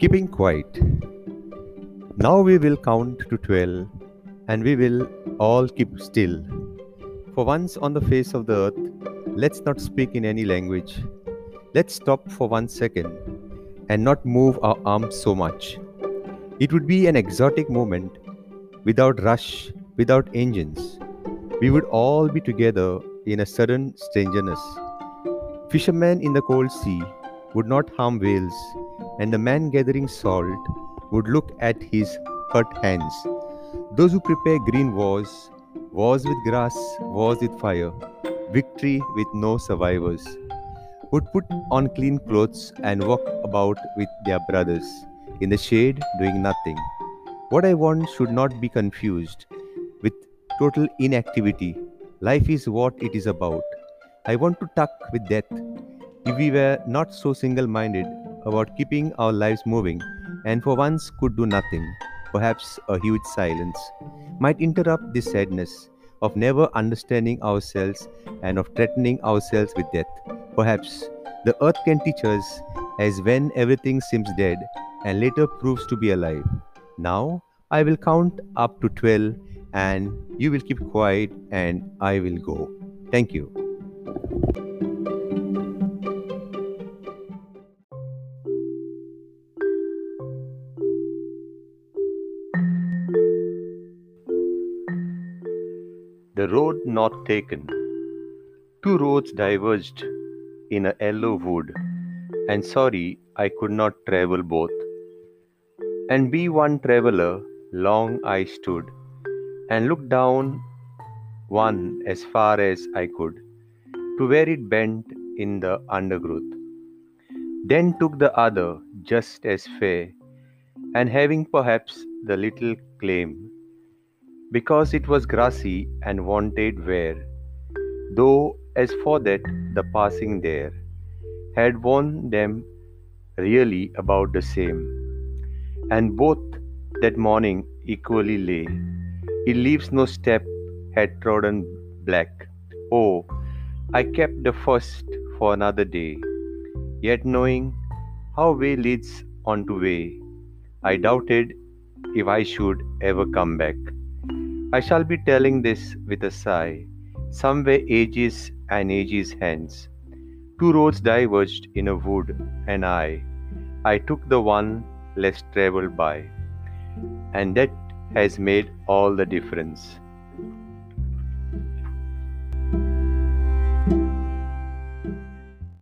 Keeping quiet. Now we will count to 12 and we will all keep still. For once on the face of the earth, let's not speak in any language. Let's stop for one second and not move our arms so much. It would be an exotic moment without rush, without engines. We would all be together in a sudden strangeness. Fishermen in the cold sea would not harm whales, and the man gathering salt would look at his hurt hands. Those who prepare green wars, wars with grass, wars with fire, victory with no survivors, would put on clean clothes and walk about with their brothers in the shade doing nothing. What I want should not be confused with total inactivity. Life is what it is about. I want to tuck with death. If we were not so single minded about keeping our lives moving and for once could do nothing, perhaps a huge silence might interrupt this sadness of never understanding ourselves and of threatening ourselves with death. Perhaps the earth can teach us as when everything seems dead and later proves to be alive. Now I will count up to 12 and you will keep quiet and I will go. Thank you. The road not taken. Two roads diverged in a yellow wood, and sorry I could not travel both. And be one traveler, long I stood, and looked down one as far as I could, to where it bent in the undergrowth. Then took the other just as fair, and having perhaps the little claim because it was grassy and wanted wear, though as for that the passing there had worn them really about the same, and both that morning equally lay. It leaves no step had trodden black. Oh, I kept the first for another day, yet knowing how way leads on to way, I doubted if I should ever come back. I shall be telling this with a sigh. Somewhere ages and ages hence, two roads diverged in a wood, and I, I took the one less traveled by, and that has made all the difference.